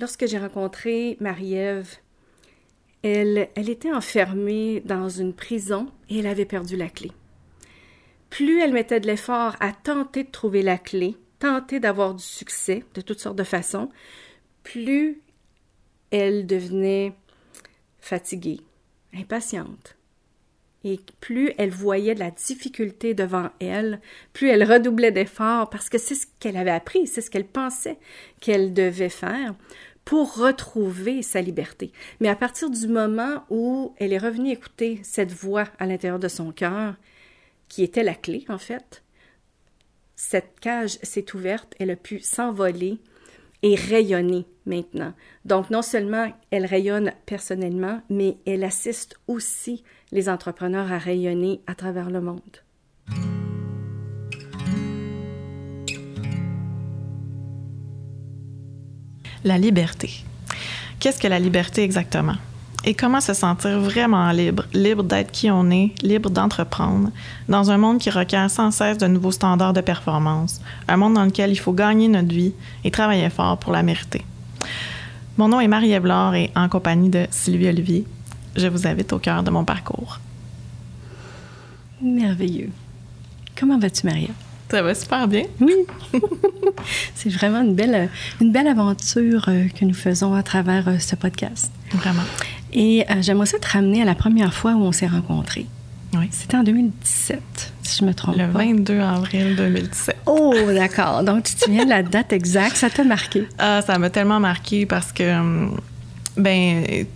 lorsque j'ai rencontré Marie-Ève, elle, était enfermée dans une prison et elle avait perdu la clé. Plus elle mettait de l'effort à tenter de trouver la clé, tenter d'avoir du succès de toutes sortes de façons, plus elle devenait fatiguée, impatiente. Et plus elle voyait de la difficulté devant elle, plus elle redoublait d'efforts parce que c'est ce qu'elle avait appris, c'est ce qu'elle pensait qu'elle devait faire pour retrouver sa liberté. Mais à partir du moment où elle est revenue écouter cette voix à l'intérieur de son cœur, qui était la clé en fait, cette cage s'est ouverte, elle a pu s'envoler et rayonner maintenant. Donc non seulement elle rayonne personnellement, mais elle assiste aussi les entrepreneurs à rayonner à travers le monde. La liberté. Qu'est-ce que la liberté exactement? Et comment se sentir vraiment libre, libre d'être qui on est, libre d'entreprendre, dans un monde qui requiert sans cesse de nouveaux standards de performance, un monde dans lequel il faut gagner notre vie et travailler fort pour la mériter? Mon nom est Marie-Ève et en compagnie de Sylvie Olivier, je vous invite au cœur de mon parcours. Merveilleux. Comment vas-tu, Marie? Ça va super bien. Oui. C'est vraiment une belle, une belle aventure euh, que nous faisons à travers euh, ce podcast. Vraiment. Et euh, j'aimerais ça te ramener à la première fois où on s'est rencontrés. Oui. C'était en 2017, si je me trompe Le pas. 22 avril 2017. Oh, d'accord. Donc, tu te souviens de la date exacte? Ça t'a marqué? Ah, ça m'a tellement marqué parce que, hum, ben,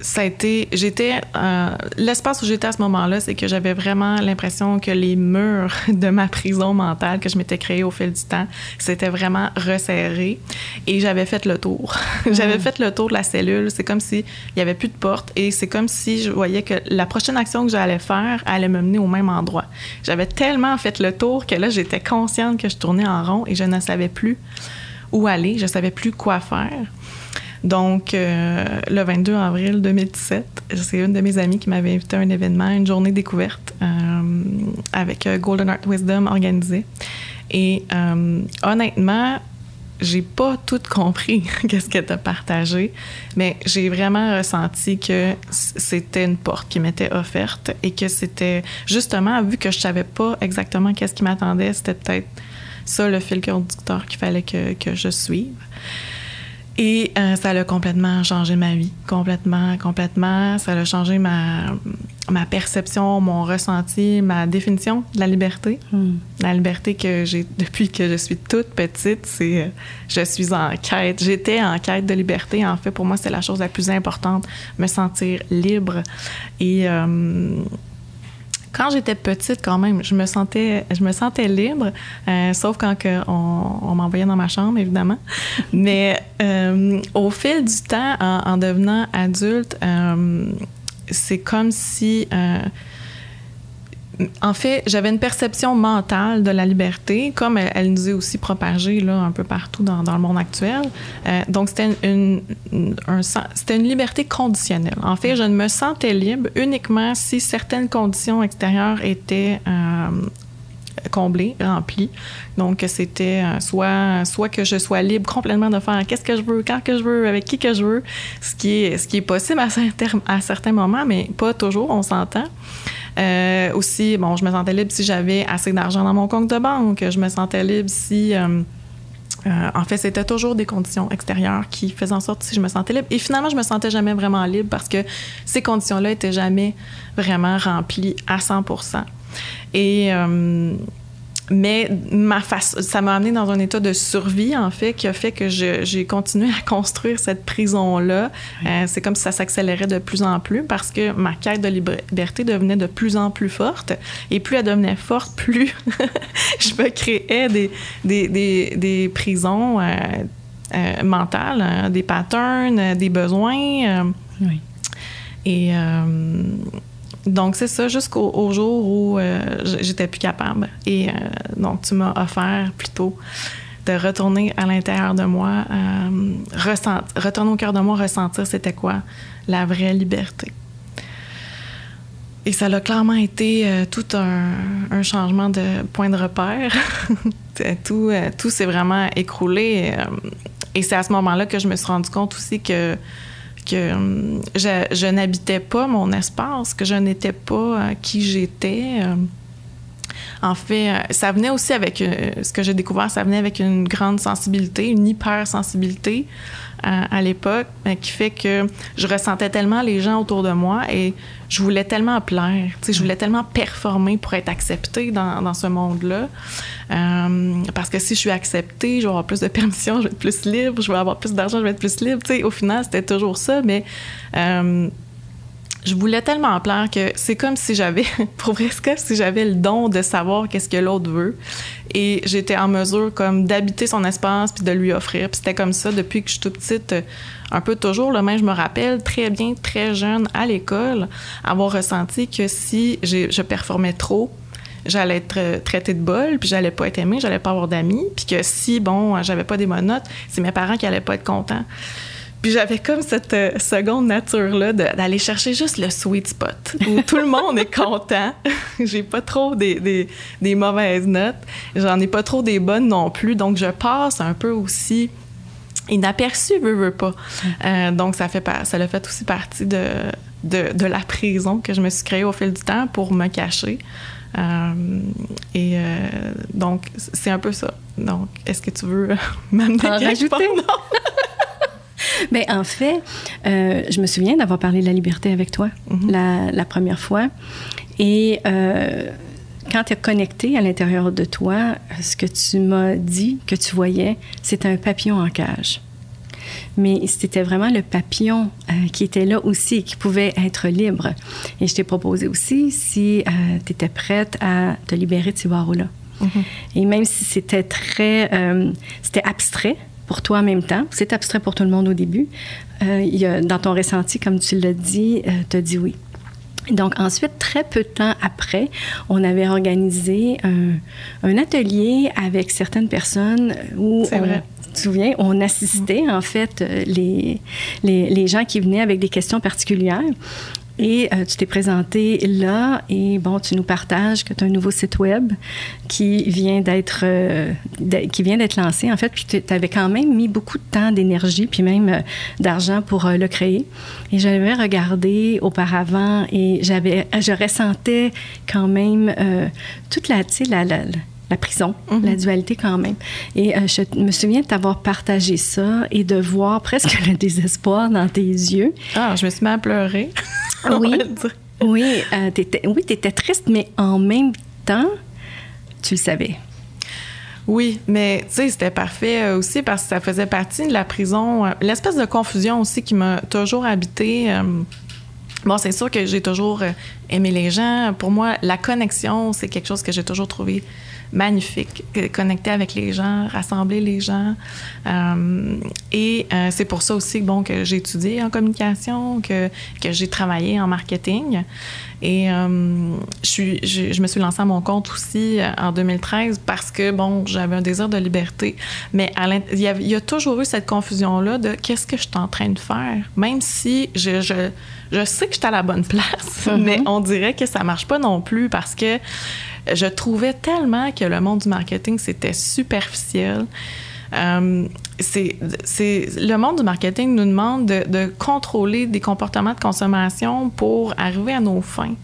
ça a été. J'étais. euh, L'espace où j'étais à ce moment-là, c'est que j'avais vraiment l'impression que les murs de ma prison mentale que je m'étais créée au fil du temps s'étaient vraiment resserrés et j'avais fait le tour. j'avais fait le tour de la cellule. C'est comme s'il n'y avait plus de porte et c'est comme si je voyais que la prochaine action que j'allais faire allait me mener au même endroit. J'avais tellement fait le tour que là, j'étais consciente que je tournais en rond et je ne savais plus où aller, je savais plus quoi faire. Donc, euh, le 22 avril 2017, c'est une de mes amies qui m'avait invité à un événement, une journée découverte euh, avec euh, Golden Art Wisdom organisé. Et euh, honnêtement, j'ai pas tout compris qu'est-ce que tu as partagé, mais j'ai vraiment ressenti que c'était une porte qui m'était offerte et que c'était justement, vu que je savais pas exactement qu'est-ce qui m'attendait, c'était peut-être ça le fil conducteur qu'il fallait que, que je suive. Et euh, ça a complètement changé ma vie, complètement, complètement. Ça a changé ma, ma perception, mon ressenti, ma définition de la liberté. Hmm. La liberté que j'ai depuis que je suis toute petite, c'est euh, je suis en quête. J'étais en quête de liberté. En fait, pour moi, c'est la chose la plus importante, me sentir libre. Et euh, quand j'étais petite, quand même, je me sentais, je me sentais libre, euh, sauf quand on, m'envoyait dans ma chambre, évidemment. Mais euh, au fil du temps, en, en devenant adulte, euh, c'est comme si en fait, j'avais une perception mentale de la liberté, comme elle, nous est aussi propagée là, un peu partout dans, le monde actuel. Euh, donc, c'était une, liberté conditionnelle. En fait, je ne me sentais libre uniquement si certaines conditions extérieures étaient euh, comblées, remplies. Donc, c'était euh, soit, que je sois libre complètement de faire qu'est-ce que je veux, quand que je veux, avec qui que je veux, ce qui est, possible à certains moments, mais pas toujours, on s'entend. Euh, aussi, bon, je me sentais libre si j'avais assez d'argent dans mon compte de banque. Je me sentais libre si... euh, euh, en fait, c'était toujours des conditions extérieures qui faisaient en sorte que je me sentais libre. Et finalement, je me sentais jamais vraiment libre parce que ces conditions-là étaient jamais vraiment remplies à 100 Et... mais ma face, ça m'a amené dans un état de survie, en fait, qui a fait que j'ai continué à construire cette prison-là. Euh, c'est comme si ça s'accélérait de plus en plus parce que ma quête de liberté devenait de plus en plus forte. Et plus elle devenait forte, plus je me créais des, des, des, des prisons euh, euh, mentales, hein, des patterns, des besoins. Oui. et euh, donc, c'est ça, jusqu'au au jour où euh, j'étais plus capable. Et euh, donc, tu m'as offert plutôt de retourner à l'intérieur de moi, euh, ressent- retourner au cœur de moi, ressentir c'était quoi la vraie liberté. Et ça a clairement été tout un, un changement de point de repère. tout tout s'est vraiment écroulé. et c'est à ce moment-là que je me suis rendu compte aussi que que hum, je, n'habitais pas mon espace, que je n'étais pas euh, qui j'étais. Euh. En fait, euh, ça venait aussi avec ce que j'ai découvert, ça venait avec une grande sensibilité, une hypersensibilité à, l'époque, euh, qui fait que je ressentais tellement les gens autour de moi et je voulais tellement plaire, tu sais, je voulais tellement performer pour être acceptée dans, dans ce monde-là. Euh, parce que si je suis acceptée, je vais avoir plus de permission, je vais être plus libre, je vais avoir plus d'argent, je vais être plus libre. Tu sais, au final, c'était toujours ça, mais euh, je voulais tellement plaire que c'est comme si j'avais, pour presque si j'avais le don de savoir qu'est-ce que l'autre veut. Et j'étais en mesure comme d'habiter son espace puis de lui offrir. Puis c'était comme ça depuis que je suis toute petite, euh, un peu toujours. Le même, je me rappelle très bien, très jeune à l'école, avoir ressenti que si je performais trop, j'allais être euh, traitée de bol, puis j'allais pas être aimée, j'allais pas avoir d'amis, puis que si, bon, j'avais pas des bonnes notes, c'est mes parents qui allaient pas être contents. Puis j'avais comme cette euh, seconde nature-là d'aller chercher juste le sweet spot, où tout le monde est content. J'ai pas trop des, des, mauvaises notes. J'en ai pas trop des bonnes non plus. Donc, je passe un peu aussi inaperçu, veux, veux pas. Euh, donc, ça fait ça a fait aussi partie de, de, de, la prison que je me suis créée au fil du temps pour me cacher. Euh, et donc, c'est un peu ça. Donc, est-ce que tu veux m'amener quelque part? Bien, en fait, euh, je me souviens d'avoir parlé de la liberté avec toi mhm. la, première fois. Et euh, quand tu as connecté à l'intérieur de toi, ce que tu m'as dit que tu voyais, c'était un papillon en cage. Mais c'était vraiment le papillon euh, qui était là aussi, qui pouvait être libre. Et je t'ai proposé aussi si tu étais prête à te libérer de ces barreaux-là. Mhm. Et même si c'était très, c'était abstrait, pour toi en même temps. C'est abstrait pour tout le monde au début. Euh, il y a, dans ton ressenti, comme tu l'as dit, euh, tu as dit oui. Donc ensuite, très peu de temps après, on avait organisé un, un atelier avec certaines personnes où on, vrai. tu te souviens, on assistait en fait les, les, les, gens qui venaient avec des questions particulières. Et euh, tu t'es présenté là et bon, tu nous partages que tu as un nouveau site web qui vient d'être euh, qui vient d'être lancé en fait, puis tu avais quand même mis beaucoup de temps, d'énergie, puis même euh, d'argent pour le créer. Et j'avais regardé auparavant et j'avais je ressentais quand même toute la, la, la la prison, mhm. la dualité quand même. Et euh, je me souviens de t'avoir partagé ça et de voir presque le désespoir dans tes yeux. Ah, je me suis mis à pleurer. oui? oui, euh, t'étais, oui, étais triste, mais en même temps, tu le savais. Oui, mais tu sais, c'était parfait euh, aussi parce que ça faisait partie de la prison, l'espèce de confusion aussi qui m'a toujours habité. Bon, c'est sûr que j'ai toujours aimé les gens. Pour moi, la connexion, c'est quelque chose que j'ai toujours trouvé magnifique, connecter avec les gens, rassembler les gens. Euh, et euh, c'est pour ça aussi bon, que j'ai étudié en communication, que, que j'ai travaillé en marketing. Et euh, je, suis, je, me suis lancée à mon compte aussi en 2013 parce que, bon, j'avais un désir de liberté. Mais il, y a, il y a toujours eu cette confusion-là de qu'est-ce que je suis en train de faire? Même si je, je, je sais que je suis à la bonne place, mm-hmm. mais on dirait que ça marche pas non plus parce que je trouvais tellement que le monde du marketing, c'était superficiel. Euh, le monde du marketing nous demande de, de, contrôler des comportements de consommation pour arriver à nos fins.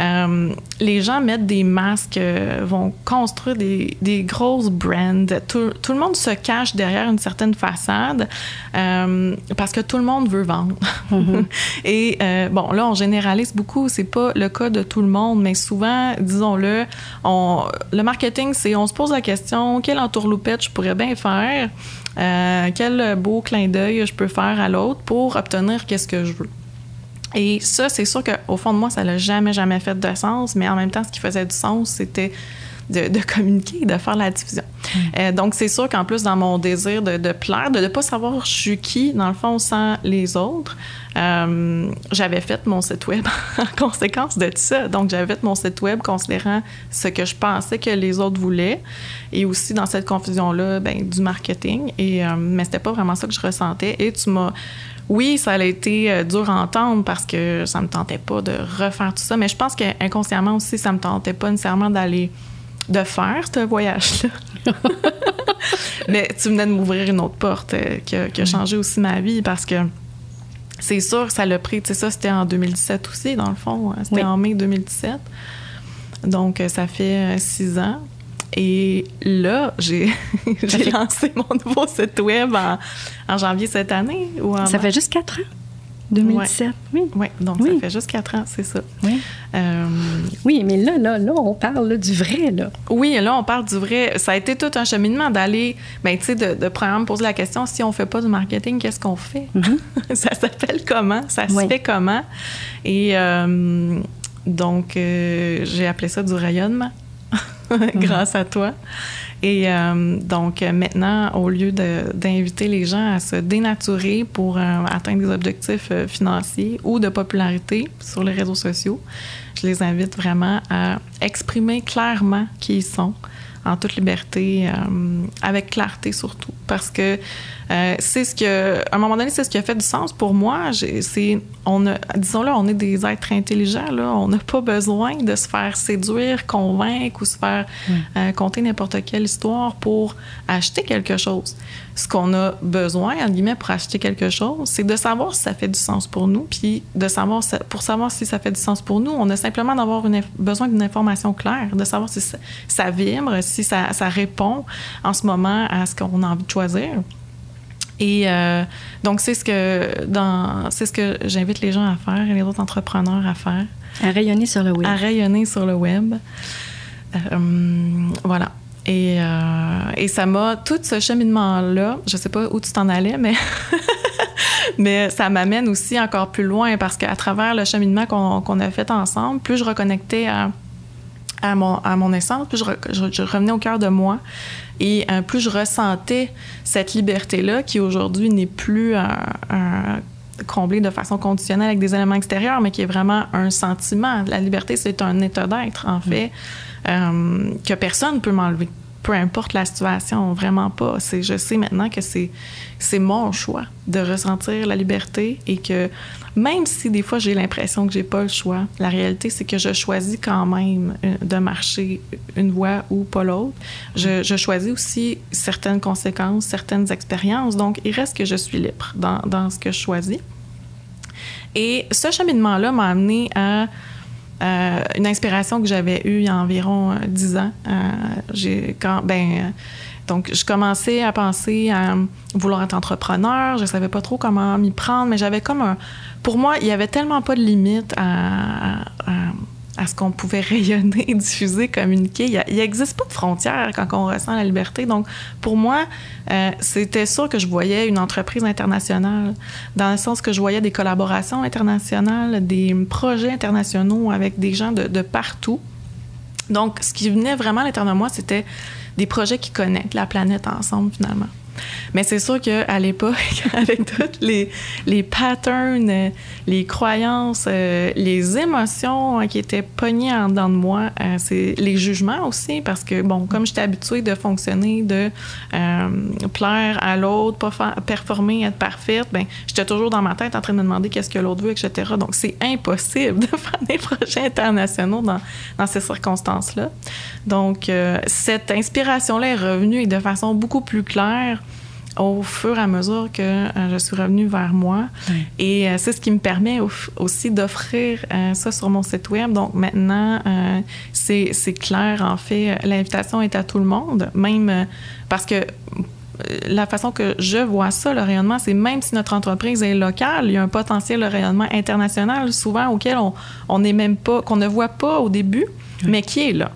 Euh, les gens mettent des masques, euh, vont construire des, des grosses brands. Tout, tout, le monde se cache derrière une certaine façade euh, parce que tout le monde veut vendre. Mm-hmm. Et bon, là, on généralise beaucoup. C'est pas le cas de tout le monde, mais souvent, disons-le, on, le marketing, c'est on se pose la question quelle entourloupette je pourrais bien faire, quel beau clin d'œil je peux faire à l'autre pour obtenir qu'est-ce que je veux? Et ça, c'est sûr qu'au fond de moi, ça n'a jamais, jamais fait de sens, mais en même temps, ce qui faisait du sens, c'était de, de, communiquer, de faire la diffusion. Mm. Euh, donc, c'est sûr qu'en plus, dans mon désir de, de plaire, de ne pas savoir je suis qui, dans le fond, sans les autres, euh, j'avais fait mon site web en conséquence de tout ça. Donc, j'avais fait mon site web considérant ce que je pensais que les autres voulaient et aussi dans cette confusion-là, ben, du marketing. Et, euh, mais c'était pas vraiment ça que je ressentais. Et tu m'as oui, ça a été euh, dur à entendre parce que ça me tentait pas de refaire tout ça, mais je pense qu'inconsciemment aussi, ça me tentait pas nécessairement d'aller de faire ce voyage-là. Mais tu venais de m'ouvrir une autre porte euh, qui, a, qui a changé aussi ma vie parce que c'est sûr, ça l'a pris. Tu sais, ça, c'était en 2017 aussi, dans le fond. C'était Oui. en mai 2017. Donc, euh, ça fait euh, six ans. Et là, j'ai fait- lancé mon nouveau site web en, en janvier cette année. Ou en Ça fait juste quatre ans? 2017. Oui. Oui, donc Oui. ça fait juste quatre ans, c'est ça. Oui. Euh, Oui, mais là, là, là, on parle là, du vrai, là. oui, là, on parle du vrai. Ça a été tout un cheminement d'aller, ben, tu sais, de, de premièrement me poser la question si on fait pas du marketing, qu'est-ce qu'on fait? ça s'appelle comment? Ça se fait comment? Et euh, donc, euh, j'ai appelé ça du rayonnement, grâce à toi. Et euh, donc, maintenant, au lieu d'inviter les gens à se dénaturer pour euh, atteindre des objectifs euh, financiers ou de popularité sur les réseaux sociaux, je les invite vraiment à exprimer clairement qui ils sont, en toute liberté, avec clarté surtout, parce que euh, c'est ce que, à un moment donné, c'est ce qui a fait du sens pour moi. C'est, on a, disons là, on est des êtres intelligents là, on n'a pas besoin de se faire séduire, convaincre ou se faire euh, conter n'importe quelle histoire pour acheter quelque chose. Ce qu'on a besoin, entre guillemets, pour acheter quelque chose, c'est de savoir si ça fait du sens pour nous, puis de savoir, pour savoir si ça fait du sens pour nous, on a simplement d'avoir une besoin d'une information claire, de savoir si ça, ça vibre, si ça, ça répond en ce moment à ce qu'on a envie de choisir. Et euh, donc, c'est ce que dans c'est ce que j'invite les gens à faire et les autres entrepreneurs à faire, À rayonner sur le web. à rayonner sur le web. Euh, voilà. Et, euh, et ça m'a, tout ce cheminement-là, je sais pas où tu t'en allais, mais, mais ça m'amène aussi encore plus loin parce qu'à travers le cheminement qu'on qu'on a fait ensemble, plus je reconnectais à, à, mon, à mon essence, plus je, re- je- je revenais au cœur de moi et euh, plus je ressentais cette liberté-là qui aujourd'hui n'est plus un, un- comblée de façon conditionnelle avec des éléments extérieurs, mais qui est vraiment un sentiment. La liberté, c'est un état d'être, en fait, euh, que personne ne peut m'enlever. Peu importe la situation, vraiment pas. C'est, je sais maintenant que c'est, c'est mon choix de ressentir la liberté et que même si des fois j'ai l'impression que j'ai pas le choix, la réalité c'est que je choisis quand même euh, de marcher une voie ou pas l'autre. Je, choisis aussi certaines conséquences, certaines expériences. Donc, il reste que je suis libre dans, dans ce que je choisis. Et ce cheminement-là m'a amené à euh, une inspiration que j'avais eue il y a environ euh, 10 ans. Ben donc je commençais à penser à vouloir être entrepreneur, je savais pas trop comment m'y prendre, mais j'avais comme un pour moi, il y avait tellement pas de limite à, ce qu'on pouvait rayonner, diffuser, communiquer. Il n'existe pas de frontières quand on ressent la liberté. Donc, pour moi, euh, c'était sûr que je voyais une entreprise internationale, dans le sens que je voyais des collaborations internationales, des projets internationaux avec des gens de partout. Donc, ce qui venait vraiment à l'intérieur de moi, c'était des projets qui connectent la planète ensemble, finalement. Mais c'est sûr qu'à l'époque, avec toutes les, les patterns, les croyances, euh, les émotions hein, qui étaient pognées en dedans de moi, euh, c'est les jugements aussi, parce que, bon, comme j'étais habituée de fonctionner, de euh, plaire à l'autre, pas performer, être parfaite, ben j'étais toujours dans ma tête en train de me demander qu'est-ce que l'autre veut, etc. Donc, c'est impossible de faire des projets internationaux dans, dans ces circonstances-là. Donc, cette inspiration-là est revenue et de façon beaucoup plus claire au fur et à mesure que euh, je suis revenue vers moi. Oui. Et euh, c'est ce qui me permet au- aussi d'offrir euh, ça sur mon site web. Donc maintenant, c'est clair, en fait, l'invitation est à tout le monde, même parce que la façon que je vois ça, le rayonnement, c'est même si notre entreprise est locale, il y a un potentiel de rayonnement international souvent auquel on on n'est même pas, qu'on ne voit pas au début, mais qui est là.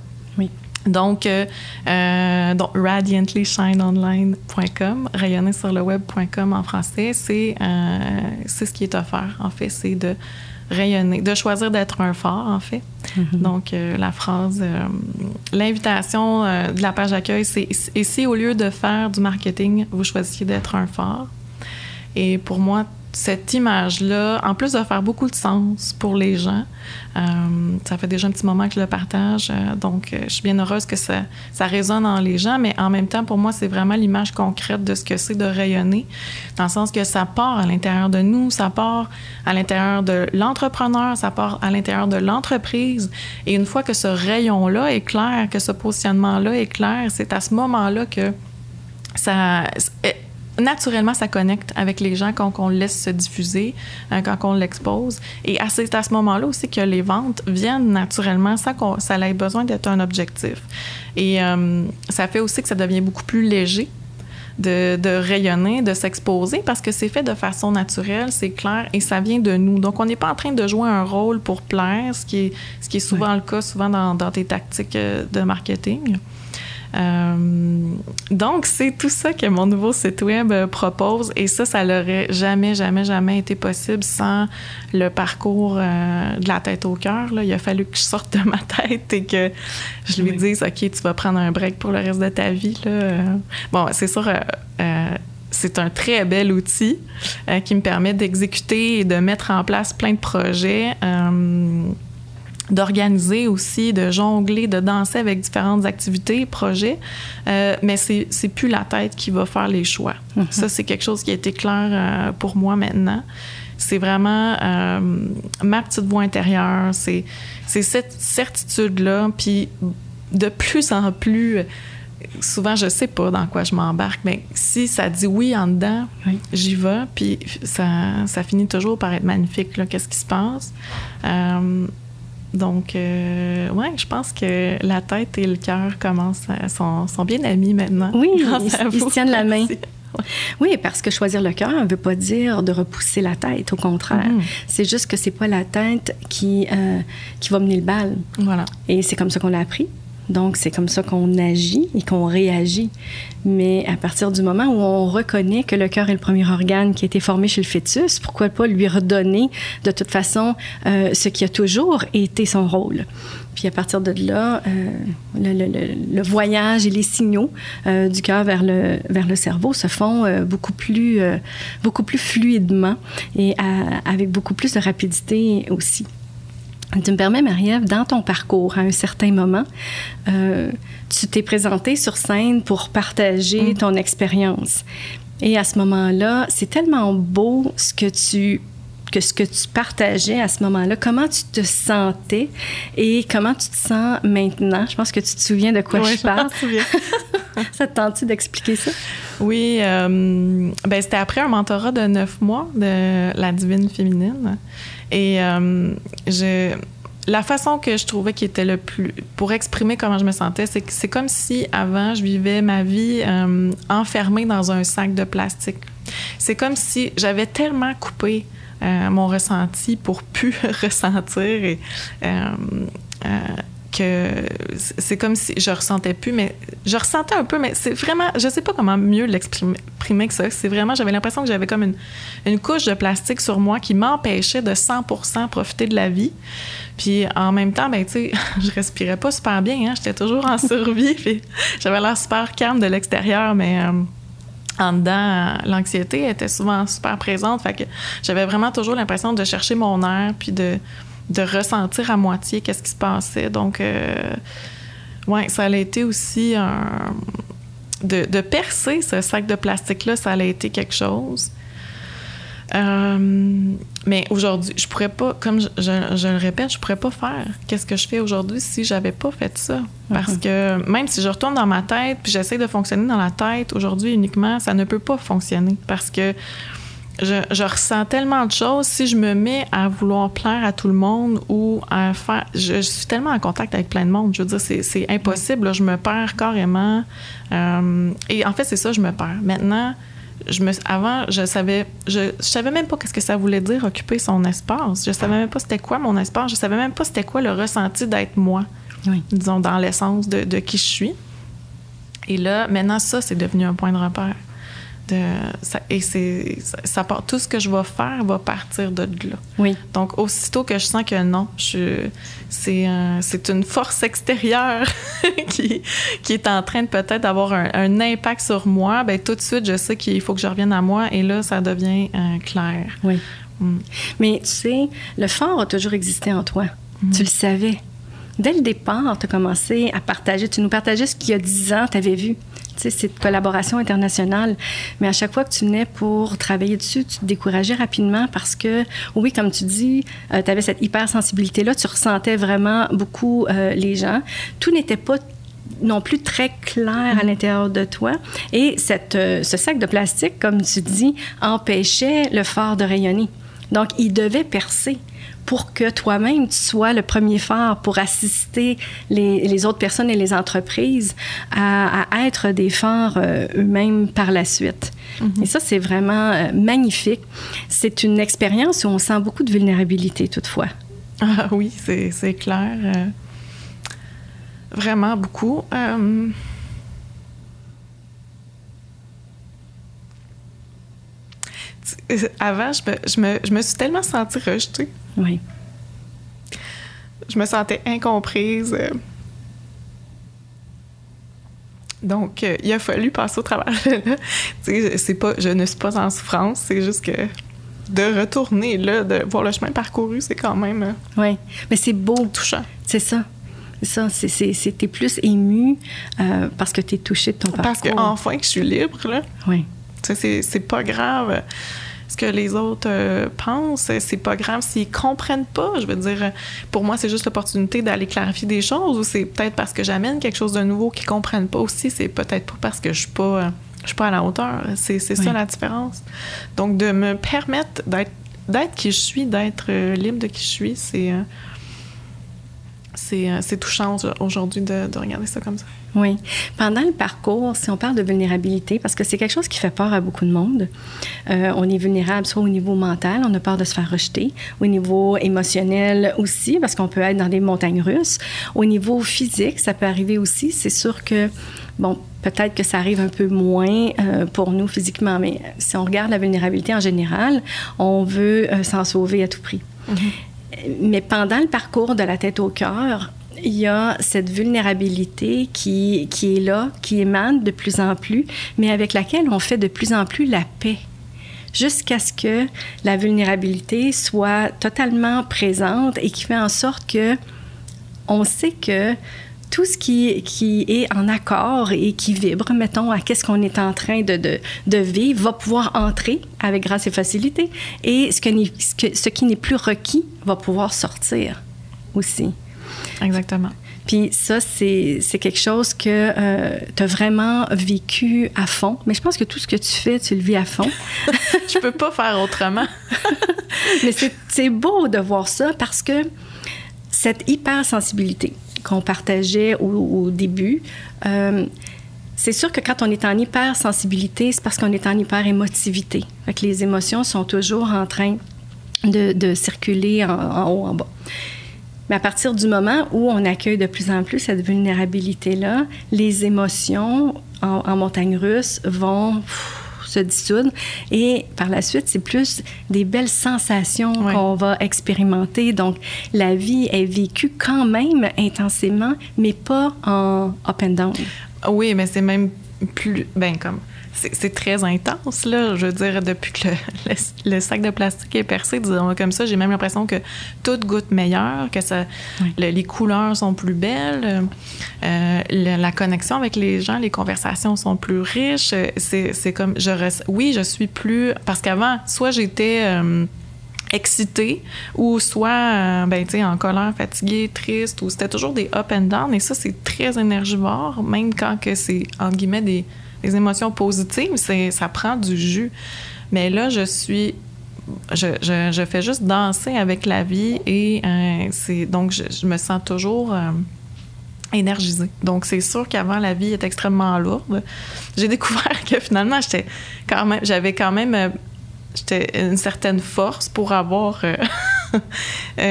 Donc, euh, euh, donc radiantlyshineonline.com, rayonner sur le web.com en français, c'est euh, ce qui est offert. En fait, c'est de rayonner, de choisir d'être un phare, en fait. Donc, euh, la phrase, euh, l'invitation de la page d'accueil, c'est et si au lieu de faire du marketing, vous choisissiez d'être un phare? Et pour moi, cette image-là, en plus de faire beaucoup de sens pour les gens, euh, ça fait déjà un petit moment que je le partage, euh, donc euh, je suis bien heureuse que ça, ça résonne en les gens, mais en même temps, pour moi, c'est vraiment l'image concrète de ce que c'est de rayonner, dans le sens que ça part à l'intérieur de nous, ça part à l'intérieur de l'entrepreneur, ça part à l'intérieur de l'entreprise, et une fois que ce rayon-là est clair, que ce positionnement-là est clair, c'est à ce moment-là que ça, naturellement, ça connecte avec les gens quand on laisse se diffuser, euh, quand on l'expose. Et c'est à ce moment-là aussi que les ventes viennent naturellement sans qu'on ça ait besoin d'être un objectif. Et euh, ça fait aussi que ça devient beaucoup plus léger. De, de rayonner, de s'exposer, parce que c'est fait de façon naturelle, c'est clair, et ça vient de nous. Donc, on n'est pas en train de jouer un rôle pour plaire, ce qui est, ce qui est souvent le cas, souvent dans, dans tes tactiques euh, de marketing. Euh, donc, c'est tout ça que mon nouveau site web euh, propose et ça, ça n'aurait jamais, jamais, jamais été possible sans le parcours euh, de la tête au cœur. Il a fallu que je sorte de ma tête et que je lui dise, OK, tu vas prendre un break pour le reste de ta vie. Bon, c'est sûr c'est un très bel outil qui me permet d'exécuter et de mettre en place plein de projets d'organiser aussi, de jongler, de danser avec différentes activités, projets, euh, mais c'est, c'est plus la tête qui va faire les choix. Mm-hmm. Ça, c'est quelque chose qui a été clair euh, pour moi maintenant. C'est vraiment euh, ma petite voix intérieure, c'est, c'est cette certitude-là, puis de plus en plus souvent, je sais pas dans quoi je m'embarque, mais si ça dit oui en dedans, j'y vais, puis ça, ça finit toujours par être magnifique, là, qu'est-ce qui se passe. Donc, euh, ouais, je pense que la tête et le cœur commencent sont, sont, bien amis maintenant. Oui, ils, ils se tiennent la main. Oui, parce que choisir le cœur ne veut pas dire de repousser la tête, au contraire. Mm-hmm. C'est juste que c'est pas la tête qui, euh, qui va mener le bal. Voilà. Et c'est comme ça qu'on l'a appris. Donc, c'est comme ça qu'on agit et qu'on réagit. Mais à partir du moment où on reconnaît que le cœur est le premier organe qui a été formé chez le fœtus, pourquoi pas lui redonner de toute façon euh, ce qui a toujours été son rôle? Puis à partir de là, euh, le, voyage et les signaux euh, du cœur vers le, vers le cerveau se font beaucoup, plus, beaucoup plus fluidement et avec beaucoup plus de rapidité aussi. Tu me permets, Marie-Ève, dans ton parcours, à un certain moment, euh, tu t'es présentée sur scène pour partager mm. ton expérience. Et à ce moment-là, c'est tellement beau ce que tu que ce que tu partageais à ce moment-là, comment tu te sentais et comment tu te sens maintenant? Je pense que tu te souviens de quoi je parle. ça te tente d'expliquer ça? Oui, euh, ben c'était après un mentorat de neuf mois de la divine féminine. Et euh, la façon que je trouvais qui était le plus pour exprimer comment je me sentais, c'est que c'est comme si avant je vivais ma vie euh, enfermée dans un sac de plastique. C'est comme si j'avais tellement coupé euh, mon ressenti pour plus ressentir et que c'est comme si je ressentais plus, mais je ressentais un peu, mais c'est vraiment, je sais pas comment mieux l'exprimer que ça. C'est vraiment, j'avais l'impression que j'avais comme une, une, couche de plastique sur moi qui m'empêchait de 100% profiter de la vie. Puis en même temps, ben tu sais, je respirais pas super bien, hein, j'étais toujours en survie, puis j'avais l'air super calme de l'extérieur, mais euh, en dedans, l'anxiété était souvent super présente. Que j'avais vraiment toujours l'impression de chercher mon air, puis de de ressentir à moitié qu'est-ce qui se passait. Donc, euh, ouais, ça a été aussi un... De, de, percer ce sac de plastique-là, ça a été quelque chose. Euh, mais aujourd'hui, je pourrais pas, comme je, je, le répète, je pourrais pas faire qu'est-ce que je fais aujourd'hui si j'avais pas fait ça. Parce mhm. que même si je retourne dans ma tête puis j'essaie de fonctionner dans la tête aujourd'hui uniquement, ça ne peut pas fonctionner parce que je, ressens tellement de choses. Si je me mets à vouloir plaire à tout le monde ou à faire. Je, suis tellement en contact avec plein de monde. Je veux dire, c'est impossible. je me perds carrément. Euh, et en fait, c'est ça, je me perds. Maintenant, je me, avant, je savais, je, savais même pas qu'est-ce que ça voulait dire occuper son espace. Je savais même pas c'était quoi mon espace. Je savais même pas c'était quoi le ressenti d'être moi. Disons, dans l'essence de, de qui je suis. Et là, maintenant, ça, c'est devenu un point de repère ça, et c'est ça, part, tout ce que je vais faire va partir de là. Oui. Donc aussitôt que je sens que non, je c'est c'est une force extérieure qui, qui est en train de peut-être avoir un, impact sur moi, ben tout de suite je sais qu'il faut que je revienne à moi et là ça devient euh, clair. Oui. Mm. Mais tu sais, le fort a toujours existé en toi. Mm. Tu le savais. Dès le départ, tu as commencé à partager. Tu nous partageais ce qu'il y a dix ans, tu avais vu cette collaboration internationale. Mais à chaque fois que tu venais pour travailler dessus, tu te décourageais rapidement parce que, oui, comme tu dis, euh, tu avais cette hypersensibilité-là, tu ressentais vraiment beaucoup euh, les gens. Tout n'était pas non plus très clair à l'intérieur de toi. Et cette, euh, ce sac de plastique, comme tu dis, empêchait le phare de rayonner. Donc, il devait percer pour que toi-même, tu sois le premier phare pour assister les, les autres personnes et les entreprises à, à être des phares euh, eux-mêmes par la suite. Mm-hmm. Et ça, c'est vraiment euh, magnifique. C'est une expérience où on sent beaucoup de vulnérabilité toutefois. Ah oui, c'est clair. Euh, vraiment beaucoup. Avant, je me, je, me, je me, suis tellement sentie rejetée. Oui. Je me sentais incomprise. Donc, euh, il a fallu passer au travers de c'est pas, je ne suis pas en souffrance, c'est juste que de retourner là, de voir le chemin parcouru, c'est quand même. Euh, oui, mais c'est beau. Touchant. C'est ça. C'est ça, c'était plus ému euh, parce que tu es touché de ton parcours. Parce qu'enfin que je suis libre, là. Oui. C'est pas grave ce que les autres euh, pensent. C'est pas grave s'ils comprennent pas. Je veux dire, pour moi, c'est juste l'opportunité d'aller clarifier des choses ou c'est peut-être parce que j'amène quelque chose de nouveau qu'ils comprennent pas aussi. C'est peut-être pas parce que je suis pas, je suis pas à la hauteur. C'est ça la différence. Donc, de me permettre d'être d'être qui je suis, d'être euh, libre de qui je suis, c'est euh, c'est touchant aujourd'hui de, de regarder ça comme ça. Oui. Pendant le parcours, si on parle de vulnérabilité, parce que c'est quelque chose qui fait peur à beaucoup de monde, euh, on est vulnérable soit au niveau mental, on a peur de se faire rejeter, au niveau émotionnel aussi, parce qu'on peut être dans des montagnes russes, au niveau physique, ça peut arriver aussi. C'est sûr que, bon, peut-être que ça arrive un peu moins euh, pour nous physiquement, mais si on regarde la vulnérabilité en général, on veut euh, s'en sauver à tout prix. Mm-hmm. Mais pendant le parcours de la tête au cœur, il y a cette vulnérabilité qui, qui est là, qui émane de plus en plus, mais avec laquelle on fait de plus en plus la paix jusqu'à ce que la vulnérabilité soit totalement présente et qui fait en sorte que on sait que tout ce qui, qui est en accord et qui vibre, mettons, à qu'est-ce qu'on est en train de, de, de, vivre, va pouvoir entrer avec grâce et facilité. Et ce, que, ce qui n'est plus requis va pouvoir sortir aussi. Exactement. Puis ça, c'est quelque chose que euh, tu as vraiment vécu à fond. Mais je pense que tout ce que tu fais, tu le vis à fond. je peux pas faire autrement. Mais c'est beau de voir ça parce que cette hypersensibilité qu'on partageait au, début, euh, c'est sûr que quand on est en hypersensibilité, c'est parce qu'on est en hyperémotivité. Fait que les émotions sont toujours en train de, de circuler en, en haut, en bas. Mais à partir du moment où on accueille de plus en plus cette vulnérabilité-là, les émotions en, montagne russe vont se dissoudre et par la suite, c'est plus des belles sensations qu'on va expérimenter. Donc, la vie est vécue quand même intensément, mais pas en up and down. Oui, mais c'est même plus, ben comme c'est très intense, là. Je veux dire, depuis que le, sac de plastique est percé, disons comme ça, j'ai même l'impression que tout goûte meilleur, que ça, les couleurs sont plus belles, euh, la connexion avec les gens, les conversations sont plus riches. C'est comme, je oui, je suis plus... Parce qu'avant, soit j'étais... Euh, excitée ou soit euh, ben en colère fatiguée triste ou c'était toujours des up and down et ça c'est très énergivore même quand que c'est entre guillemets des les émotions positives, c'est ça prend du jus. Mais là, je suis je, je, fais juste danser avec la vie et euh, c'est donc je, me sens toujours euh, énergisée. Donc c'est sûr qu'avant la vie est extrêmement lourde. J'ai découvert que finalement j'étais quand même j'avais quand même euh, j'étais une certaine force pour avoir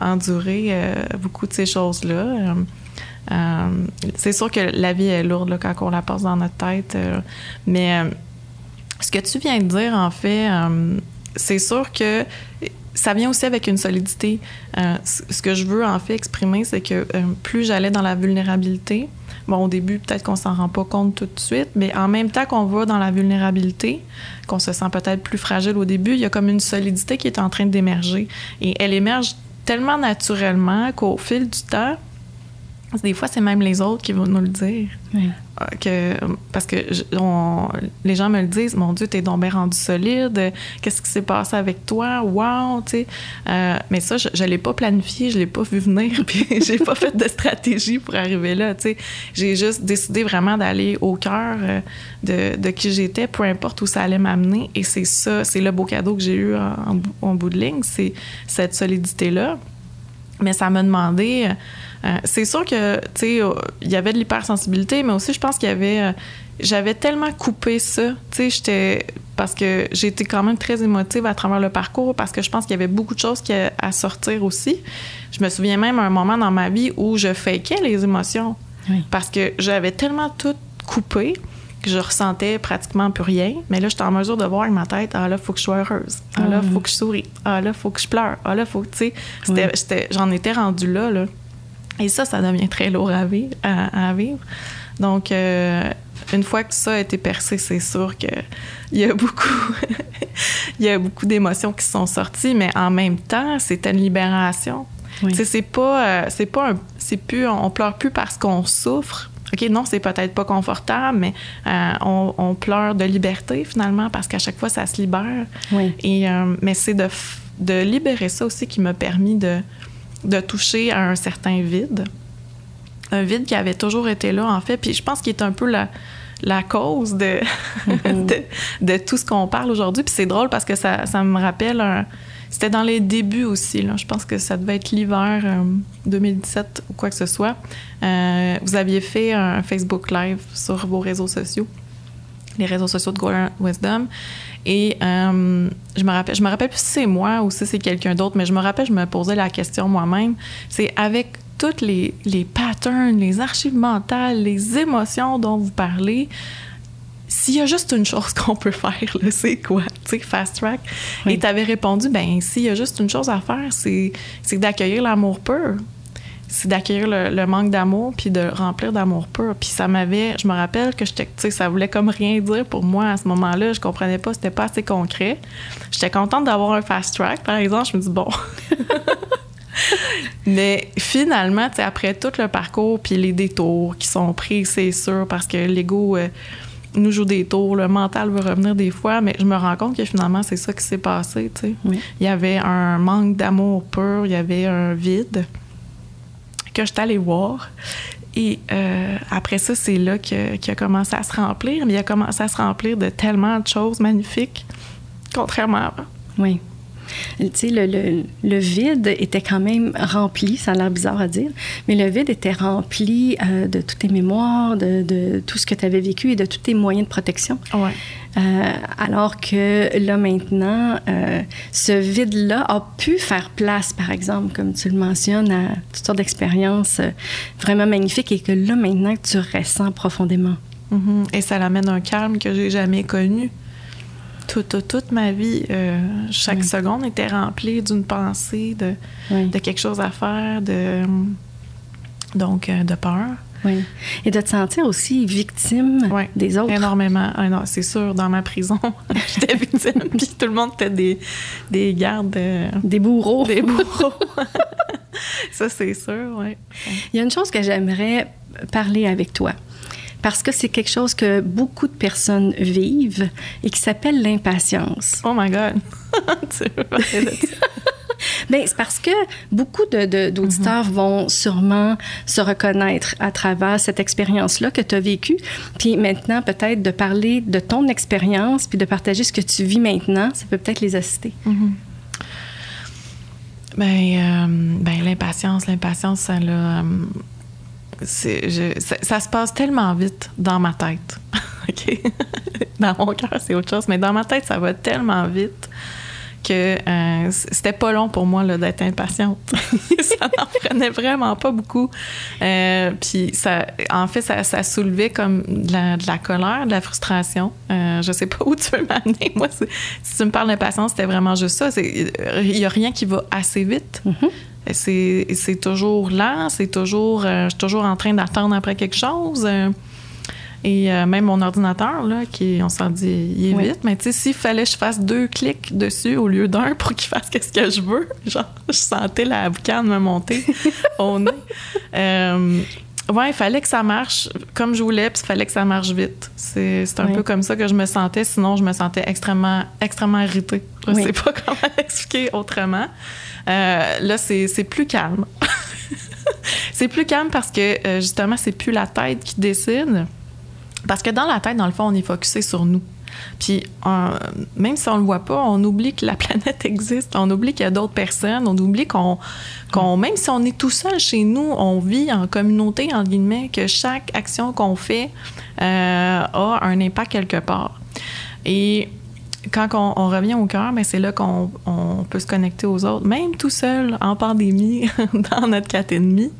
enduré beaucoup de ces choses là. Euh, c'est sûr que la vie est lourde quand on la passe dans notre tête, euh, mais euh, ce que tu viens de dire, en fait, c'est sûr que ça vient aussi avec une solidité. ce que je veux en fait exprimer, c'est que plus j'allais dans la vulnérabilité, bon, au début, peut-être qu'on s'en rend pas compte tout de suite, mais en même temps qu'on va dans la vulnérabilité, qu'on se sent peut-être plus fragile au début, il y a comme une solidité qui est en train d'émerger. Et elle émerge tellement naturellement qu'au fil du temps, des fois, c'est même les autres qui vont nous le dire. Oui. Euh, Que, parce que on- les gens me le disent, mon Dieu, t'es donc bien rendu solide. Qu'est-ce qui s'est passé avec toi? Wow, tu sais. Euh, mais ça, je, je l'ai pas planifié, je l'ai pas vu venir, puis j'ai pas fait de stratégie pour arriver là, tu sais. J'ai juste décidé vraiment d'aller au cœur euh, de, de qui j'étais, peu importe où ça allait m'amener. Et c'est ça, c'est le beau cadeau que j'ai eu en, en bout de ligne, c'est cette solidité-là. Mais ça m'a demandé. euh, euh, c'est sûr que, tu sais, euh, il y avait de l'hypersensibilité, mais aussi, je pense qu'il y avait. euh, j'avais tellement coupé ça, tu sais, j'étais. Parce que été quand même très émotive à travers le parcours, parce que je pense qu'il y avait beaucoup de choses qui a- à sortir aussi. Je me souviens même un moment dans ma vie où je fakais les émotions. Oui. Parce que j'avais tellement tout coupé que je ressentais pratiquement plus rien. Mais là, j'étais en mesure de voir avec ma tête, ah là, faut que je sois heureuse. Ah là, faut que je souris. Ah là, faut que je pleure. Ah là, faut que, tu sais, j'en étais rendue là, là. Et ça, ça devient très lourd à vivre. À, à vivre. Donc, euh, une fois que ça a été percé, c'est sûr qu'il y a beaucoup, il y a beaucoup d'émotions qui sont sorties, mais en même temps, c'était une libération. Oui. C'est pas, euh, c'est pas, un- c'est plus, on pleure plus parce qu'on souffre. Ok, non, c'est peut-être pas confortable, mais euh, on, on pleure de liberté finalement parce qu'à chaque fois ça se libère. Oui. Et euh, mais c'est de, de libérer ça aussi qui m'a permis de, de toucher à un certain vide, un vide qui avait toujours été là en fait. Puis je pense qu'il est un peu la la cause de, de, de tout ce qu'on parle aujourd'hui. Puis c'est drôle parce que ça, ça me rappelle un, c'était dans les débuts aussi. Là. Je pense que ça devait être l'hiver euh, 2017 ou quoi que ce soit. Euh, vous aviez fait un Facebook Live sur vos réseaux sociaux, les réseaux sociaux de Golden Wisdom. Et euh, je me rappelle, je me rappelle plus si c'est moi ou si c'est quelqu'un d'autre, mais je me rappelle, je me posais la question moi-même. C'est avec toutes les, les patterns, les archives mentales, les émotions dont vous parlez, s'il y a juste une chose qu'on peut faire, c'est quoi? Tu sais, fast track. Oui. Et tu avais répondu, ben s'il y a juste une chose à faire, c'est, c'est d'accueillir l'amour pur. C'est d'accueillir le, le manque d'amour puis de remplir d'amour pur. Puis ça m'avait, je me rappelle que j'étais, tu sais, ça voulait comme rien dire pour moi à ce moment-là. Je comprenais pas, c'était pas assez concret. J'étais contente d'avoir un fast track, par exemple. Je me dis bon. Mais finalement, tu sais, après tout le parcours puis les détours qui sont pris, c'est sûr, parce que l'ego euh, nous joue des tours, le mental veut revenir des fois, mais je me rends compte que finalement, c'est ça qui s'est passé. Oui. Il y avait un manque d'amour pur, il y avait un vide que je suis allée voir. Et euh, après ça, c'est là qu'il a commencé à se remplir, mais il a commencé à se remplir de tellement de choses magnifiques, contrairement à avant. Oui. Le, le, le vide était quand même rempli, ça a l'air bizarre à dire, mais le vide était rempli euh, de toutes tes mémoires, de, de tout ce que tu avais vécu et de tous tes moyens de protection. Ouais. Euh, alors que là maintenant, euh, ce vide-là a pu faire place, par exemple, comme tu le mentionnes, à toutes sortes d'expériences vraiment magnifiques et que là maintenant tu ressens profondément. Mhm. Et ça l'amène un calme que j'ai jamais connu. Toute, toute, toute ma vie, euh, chaque Oui. seconde était remplie d'une pensée, de, Oui. de quelque chose à faire, de donc euh, de peur. oui. Et de te sentir aussi victime des autres. Énormément. Ah non, c'est sûr, dans ma prison, j'étais victime, puis tout le monde était des, des gardes, euh, Des bourreaux. des bourreaux. Ça, c'est sûr, oui. Il y a une chose que j'aimerais parler avec toi. Parce que c'est quelque chose que beaucoup de personnes vivent et qui s'appelle l'impatience. Oh my God! tu veux parler de ça? Bien, c'est parce que beaucoup de- de- d'auditeurs vont sûrement se reconnaître à travers cette expérience-là que tu as vécue. Puis maintenant, peut-être de parler de ton expérience puis de partager ce que tu vis maintenant, ça peut peut-être les assister. Ben, euh, ben l'impatience, l'impatience, ça l'a. euh, ça, se passe tellement vite dans ma tête. Dans mon cœur, c'est autre chose, mais dans ma tête, ça va tellement vite que euh, c'était pas long pour moi là, d'être impatiente. ça n'en prenait vraiment pas beaucoup. Euh, puis ça, en fait, ça, ça soulevait comme de la, de la colère, de la frustration. Euh, je sais pas où tu veux m'amener. Moi, si tu me parles d'impatience, c'était vraiment juste ça. Il y a rien qui va assez vite. C'est c'est toujours lent, c'est toujours, euh, je suis toujours en train d'attendre après quelque chose. euh, et euh, même mon ordinateur, là, qui, on s'en dit, il est Oui. vite, mais tu sais, s'il fallait que je fasse deux clics dessus au lieu d'un pour qu'il fasse ce que je veux, genre, je sentais la boucane me monter au nez. Euh, ouais, il fallait que ça marche comme je voulais, puis il fallait que ça marche vite. C'est un peu comme ça que je me sentais. Sinon, je me sentais extrêmement, extrêmement irritée. Je ne sais pas comment l'expliquer autrement. Euh, là, c'est plus calme. c'est plus calme parce que, euh, justement, c'est plus la tête qui décide. Parce que dans la tête, dans le fond, on est focusé sur nous. Puis, même si on le voit pas, on oublie que la planète existe, on oublie qu'il y a d'autres personnes, on oublie qu'on, même si on est tout seul chez nous, on vit en communauté, en guillemets, que chaque action qu'on fait euh, a un impact quelque part. Et quand on, revient au cœur, ben, c'est là qu'on peut se connecter aux autres, même tout seul en pandémie, dans notre 4,5.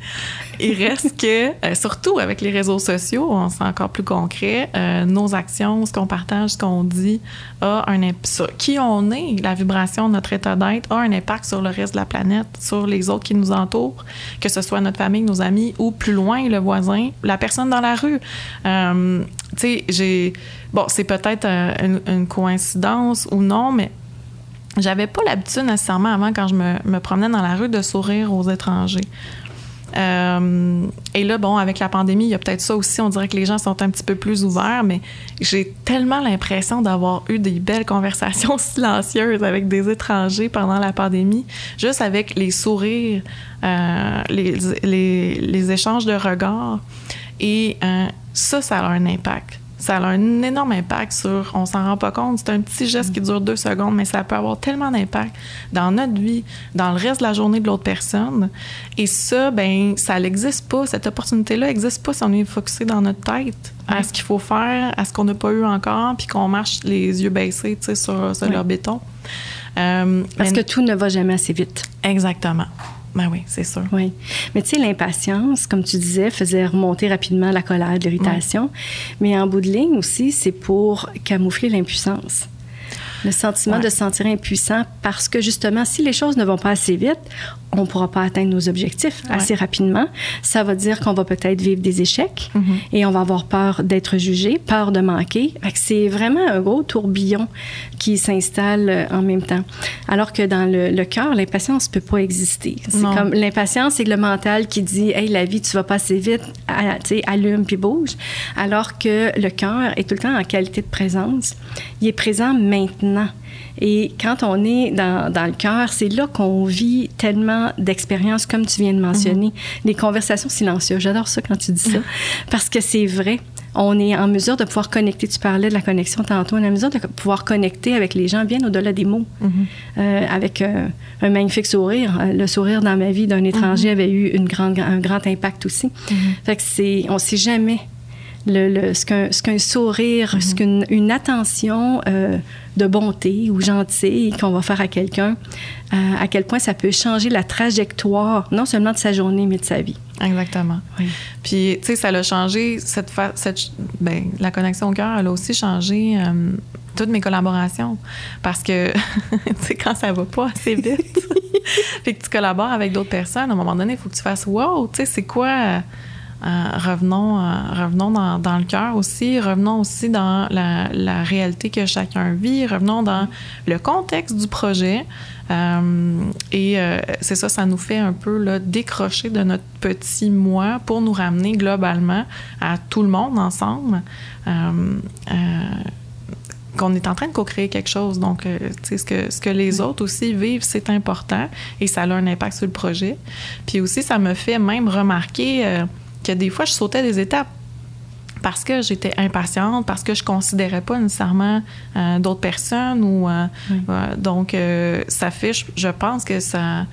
Il reste que, euh, surtout avec les réseaux sociaux, on sent encore plus concret, euh, nos actions, ce qu'on partage, ce qu'on dit, a un impact. Qui on est, la vibration, notre état d'être, a un impact sur le reste de la planète, sur les autres qui nous entourent, que ce soit notre famille, nos amis ou plus loin, le voisin, la personne dans la rue. Euh, tu j'ai Bon, c'est peut-être une, coïncidence ou non, mais j'avais pas l'habitude nécessairement avant, quand je me, promenais dans la rue, de sourire aux étrangers. Euh, et là, bon, avec la pandémie, il y a peut-être ça aussi. On dirait que les gens sont un petit peu plus ouverts, mais j'ai tellement l'impression d'avoir eu des belles conversations silencieuses avec des étrangers pendant la pandémie, juste avec les sourires, euh, les, les, échanges de regards. Et ça, ça a un impact ça a un énorme impact sur, on s'en rend pas compte, c'est un petit geste qui dure deux secondes, mais ça peut avoir tellement d'impact dans notre vie, dans le reste de la journée de l'autre personne. Et ça, ben, ça n'existe pas, cette opportunité-là n'existe pas si on est focusé dans notre tête à ce qu'il faut faire, à ce qu'on n'a pas eu encore, puis qu'on marche les yeux baissés, sur, sur leur béton. Euh, Parce que tout ne va jamais assez vite. Exactement. Ben oui, c'est sûr. Oui. Mais tu sais, l'impatience, comme tu disais, faisait remonter rapidement la colère, l'irritation. Mais en bout de ligne aussi, c'est pour camoufler l'impuissance. Le sentiment de se sentir impuissant parce que justement, si les choses ne vont pas assez vite, on ne pourra pas atteindre nos objectifs assez rapidement. Ça va dire qu'on va peut-être vivre des échecs mm-hmm. et on va avoir peur d'être jugé, peur de manquer. C'est vraiment un gros tourbillon qui s'installe euh, en même temps. Alors que dans le, cœur, l'impatience ne peut pas exister. C'est comme l'impatience, c'est le mental qui dit Hey, la vie, tu vas passer vite, allume puis bouge. Alors que le cœur est tout le temps en qualité de présence. Il est présent maintenant. Et quand on est dans, dans le cœur, c'est là qu'on vit tellement d'expériences, comme tu viens de mentionner. Mm-hmm. Les conversations silencieuses. J'adore ça quand tu dis ça, parce que c'est vrai. On est en mesure de pouvoir connecter. Tu parlais de la connexion tantôt. On est en mesure de pouvoir connecter avec les gens bien au-delà des mots. Mm-hmm. Euh, avec euh, un magnifique sourire. Euh, le sourire dans ma vie d'un étranger mm-hmm. avait eu une grande, un grand impact aussi. Fait que c'est, on sait jamais le, ce qu'un sourire, ce qu'une une attention de bonté ou gentille qu'on va faire à quelqu'un, euh, à quel point ça peut changer la trajectoire, non seulement de sa journée, mais de sa vie. Exactement. Oui. Puis, tu sais, ça l'a changé, cette, cette ben, la connexion au cœur, elle a aussi changé euh, toutes mes collaborations. Parce que, tu sais, quand ça va pas assez vite, puis que tu collabores avec d'autres personnes, à un moment donné, il faut que tu fasses Wow, tu sais, c'est quoi euh, revenons euh, revenons dans, le cœur aussi, revenons aussi dans la, réalité que chacun vit, revenons dans le contexte du projet. Euh, et c'est ça, ça nous fait un peu là, décrocher de notre petit moi pour nous ramener globalement à tout le monde ensemble. qu'on est en train de co-créer quelque chose. Donc, tu sais, ce que, ce que les autres aussi vivent, c'est important et ça a un impact sur le projet. Puis aussi, ça me fait même remarquer que des fois, je sautais des étapes parce que j'étais impatiente, parce que je considérais pas nécessairement euh, d'autres personnes ou euh, euh, donc ça fait, je, pense que ça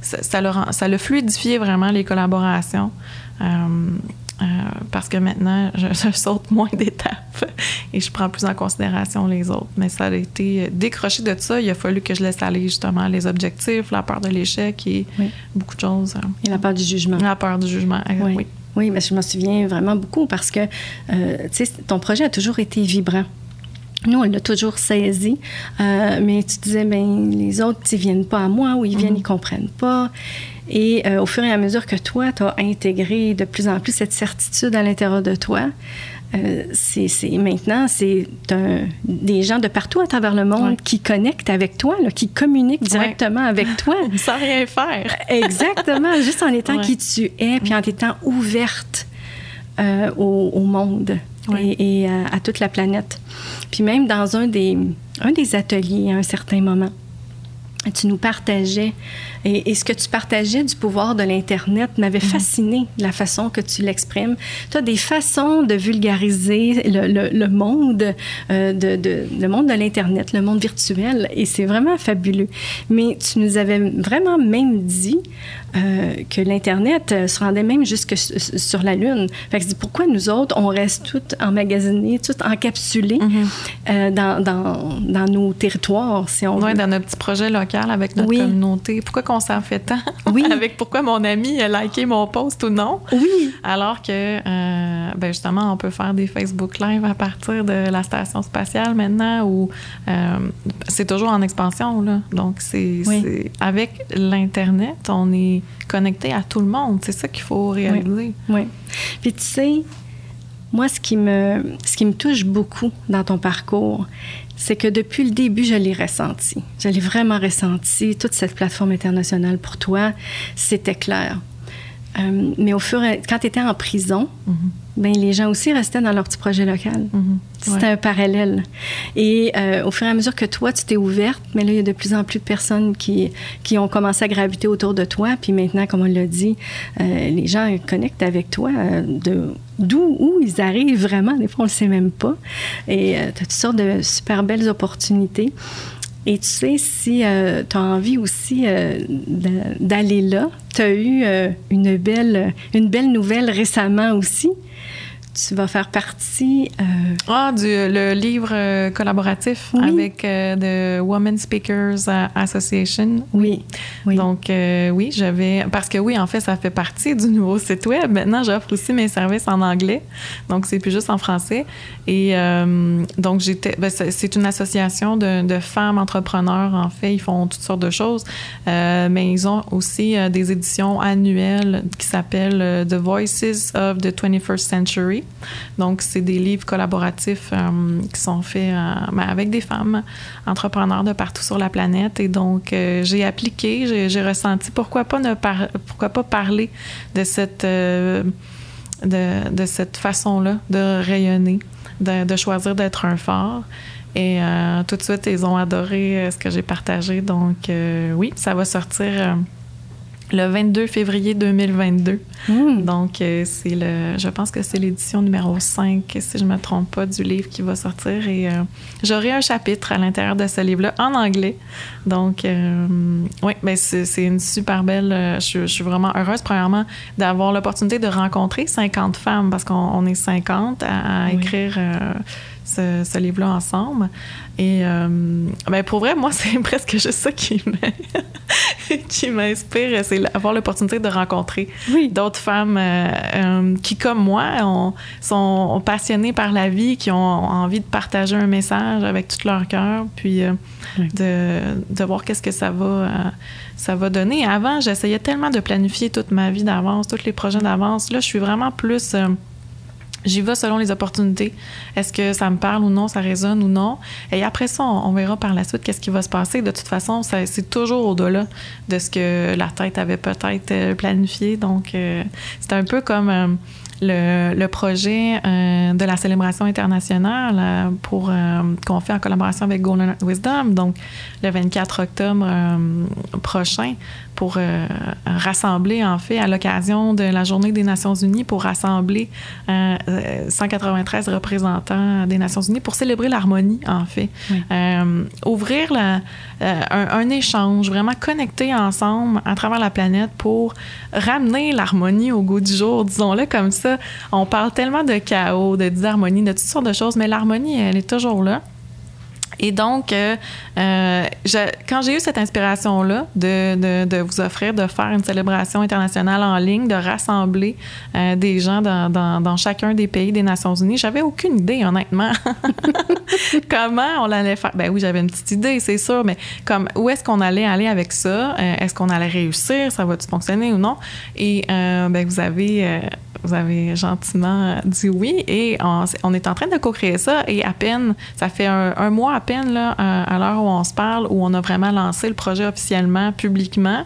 ça, ça, le, ça le fluidifié vraiment les collaborations. parce que maintenant, je, saute moins d'étapes et je prends plus en considération les autres. Mais ça a été décroché de ça. Il a fallu que je laisse aller justement les objectifs, la peur de l'échec et beaucoup de choses. Et la peur du jugement. La peur du jugement, oui. Oui, mais je m'en souviens vraiment beaucoup parce que, euh, ton projet a toujours été vibrant. Nous, on l'a toujours saisi, euh, mais tu disais, ben les autres, ils viennent pas à moi ou ils viennent, mhm. ils comprennent pas. Et euh, au fur et à mesure que toi, tu as intégré de plus en plus cette certitude à l'intérieur de toi, euh, c'est maintenant, c'est des gens de partout à travers le monde qui connectent avec toi, qui communiquent directement avec toi. Sans rien faire. Exactement, juste en étant qui tu es, puis en étant ouverte au, monde et, à, toute la planète. Puis même dans un des, un des ateliers à un certain moment, tu nous partageais, et, ce que tu partageais du pouvoir de l'Internet m'avait mhm. fasciné, la façon que tu l'exprimes. Tu as des façons de vulgariser le, monde, euh, de, le monde de l'Internet, le monde virtuel, et c'est vraiment fabuleux. Mais tu nous avais vraiment même dit euh, que l'Internet euh, se rendait même jusque sur la Lune. Fait que je dis, pourquoi nous autres, on reste toutes emmagasinés, toutes encapsulées mhm. dans, dans, dans, nos territoires, si on oui, dans nos petits projets locaux avec notre communauté? Pourquoi qu'on s'en fait tant? Oui. avec pourquoi mon ami a liké mon post ou non? Oui. Alors que, euh, ben justement, on peut faire des Facebook Live à partir de la station spatiale maintenant ou euh, c'est toujours en expansion, là. Donc, c'est avec l'Internet, on est connecté à tout le monde. C'est ça qu'il faut réaliser. Oui. oui. Puis tu sais, moi, ce qui me, ce qui me touche beaucoup dans ton parcours, c'est que depuis le début, je l'ai ressenti. Je l'ai vraiment ressenti. Toute cette plateforme internationale pour toi, c'était clair. Euh, mais au fur et quand tu étais en prison, mm-hmm. ben, les gens aussi restaient dans leur petit projet local. Mm-hmm. C'était un parallèle. Et euh, au fur et à mesure que toi, tu t'es ouverte, mais là, il y a de plus en plus de personnes qui, qui ont commencé à graviter autour de toi. Puis maintenant, comme on l'a dit, euh, les gens connectent avec toi de d'où où ils arrivent vraiment. Des fois, on ne le sait même pas. Et tu as toutes sortes de super belles opportunités. Et tu sais, si euh, tu as envie aussi euh, d'aller là, tu as eu euh, une, belle, une belle nouvelle récemment aussi tu vas faire partie. Euh, ah, du le livre euh, collaboratif avec euh, The Women Speakers Association. Oui. oui. Donc, oui, j'avais. Parce que oui, en fait, ça fait partie du nouveau site Web. Maintenant, j'offre aussi mes services en anglais. Donc, c'est plus juste en français. Et donc, j'étais. Ben, c'est une association de, de, femmes entrepreneurs, en fait. Ils font toutes sortes de choses. mais ils ont aussi des éditions annuelles qui s'appellent The Voices of the 21st Century. Donc, c'est des livres collaboratifs euh, qui sont faits euh, ben, avec des femmes entrepreneurs de partout sur la planète. Et donc, euh, j'ai appliqué, j'ai ressenti pourquoi pas, ne pourquoi pas parler de cette, de, cette façon-là de rayonner, de, choisir d'être un phare. Et tout de suite, ils ont adoré ce que j'ai partagé. Donc, oui, ça va sortir le 22 février 2022. Hmm. Donc, euh, c'est le, je pense que c'est l'édition numéro 5, si je ne me trompe pas, du livre qui va sortir. Et euh, j'aurai un chapitre à l'intérieur de ce livre-là en anglais. Donc, euh, oui, ben c'est, une super belle. Je, suis vraiment heureuse, premièrement, d'avoir l'opportunité de rencontrer 50 femmes, parce qu'on est 50 à, écrire ce, livre-là ensemble. Et euh, ben pour vrai, moi, c'est presque juste ça qui m'inspire, c'est avoir l'opportunité de rencontrer d'autres femmes euh, euh, qui, comme moi, sont passionnées par la vie, qui ont envie de partager un message avec tout leur cœur, puis de, de, voir qu'est-ce que ça va, ça va donner. Avant, j'essayais tellement de planifier toute ma vie d'avance, tous les projets d'avance. Là, je suis vraiment plus J'y vais selon les opportunités. Est-ce que ça me parle ou non, ça résonne ou non? Et après ça, on, verra par la suite qu'est-ce qui va se passer. De toute façon, c'est toujours au-delà de ce que la tête avait peut-être euh, planifié. Donc, euh, c'est un peu comme euh, le, projet de la célébration internationale pour qu'on fait en collaboration avec Golden Wisdom. Donc, le 24 octobre prochain, pour euh, rassembler, en fait, à l'occasion de la Journée des Nations Unies, pour rassembler 193 euh, représentants des Nations Unies pour célébrer l'harmonie, en fait. Euh, ouvrir la, un, échange, vraiment connecter ensemble à travers la planète pour ramener l'harmonie au goût du jour, disons-le comme ça. On parle tellement de chaos, de disharmonie, de toutes sortes de choses, mais l'harmonie, elle est toujours là. Et donc, euh, euh, quand j'ai eu cette inspiration-là de, vous offrir de faire une célébration internationale en ligne, de rassembler euh, des gens dans, chacun des pays des Nations Unies, j'avais aucune idée, honnêtement, comment on allait faire. Ben oui, j'avais une petite idée, c'est sûr, mais comme où est-ce qu'on allait aller avec ça? est-ce qu'on allait réussir? Ça va-tu fonctionner ou non? Et ben, vous avez vous avez gentiment dit oui et on, est en train de co-créer ça et à peine, ça fait un, mois à peine là, à, l'heure où on se parle, où on a vraiment lancé le projet officiellement, publiquement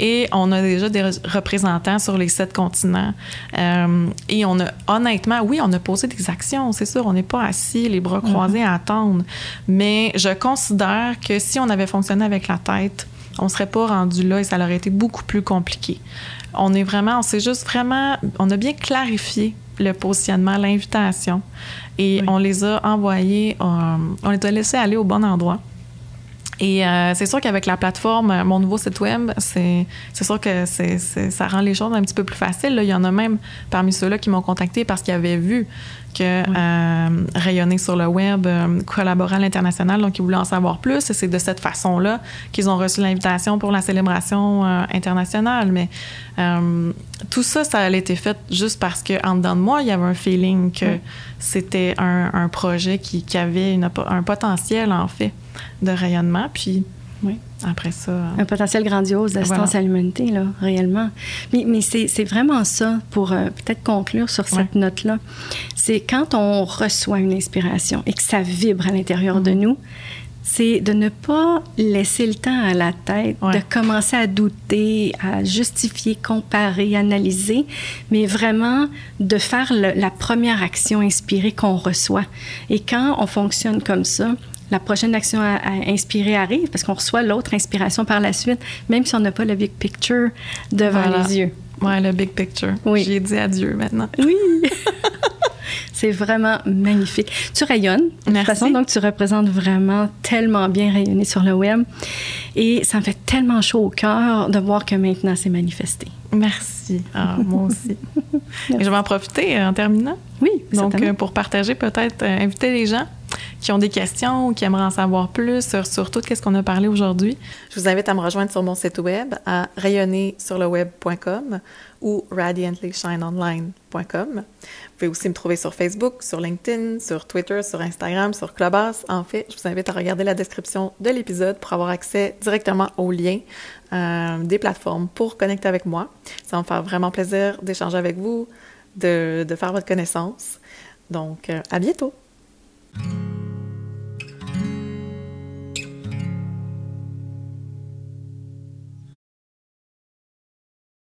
et on a déjà des représentants sur les sept continents. Euh, et on a, honnêtement, oui, on a posé des actions, c'est sûr, on n'est pas assis, les bras croisés à attendre, mais je considère que si on avait fonctionné avec la tête, on serait pas rendu là et ça aurait été beaucoup plus compliqué. On est vraiment, on s'est juste vraiment, on a bien clarifié le positionnement, l'invitation et on les a envoyés, euh, on les a laissés aller au bon endroit. Et euh, c'est sûr qu'avec la plateforme, euh, mon nouveau site web, c'est, sûr que c'est, ça rend les choses un petit peu plus faciles. Il y en a même parmi ceux-là qui m'ont contacté parce qu'ils avaient vu que euh, rayonner sur le web, collaborer à l'international, donc ils voulaient en savoir plus. Et c'est de cette façon-là qu'ils ont reçu l'invitation pour la célébration internationale. Mais tout ça, ça a été fait juste parce qu'en dedans de moi, il y avait un feeling que c'était un, projet qui, qui avait un potentiel, en fait de rayonnement. Puis oui. après ça. Un potentiel grandiose d'assistance à l'humanité, là, réellement. Mais, mais c'est vraiment ça, pour euh, peut-être conclure sur cette note-là. C'est quand on reçoit une inspiration et que ça vibre à l'intérieur de mhm. nous, c'est de ne pas laisser le temps à la tête, de commencer à douter, à justifier, comparer, analyser, mais vraiment de faire la première action inspirée qu'on reçoit. Et quand on fonctionne comme ça, la prochaine action à, inspirer arrive parce qu'on reçoit l'autre inspiration par la suite, même si on n'a pas le big picture devant les yeux. Oui, le big picture. Oui. J'ai dit adieu maintenant. Oui. C'est vraiment magnifique. Tu rayonnes. De toute façon, donc tu représentes vraiment tellement bien rayonner sur le web. Et ça me fait tellement chaud au cœur de voir que maintenant c'est manifesté. Merci. Ah, moi aussi. Et je vais en profiter euh, en terminant. Oui, Donc, euh, pour partager, peut-être euh, inviter les gens qui ont des questions ou qui aimeraient en savoir plus sur, sur tout ce qu'on a parlé aujourd'hui, je vous invite à me rejoindre sur mon site web à rayonnersurleweb.com ou radiantlyshineonline.com. Vous pouvez aussi me trouver sur Facebook, sur LinkedIn, sur Twitter, sur Instagram, sur Clubhouse. En fait, je vous invite à regarder la description de l'épisode pour avoir accès directement aux liens euh, des plateformes pour connecter avec moi. Ça va me faire vraiment plaisir d'échanger avec vous, de, faire votre connaissance. Donc, euh, à bientôt!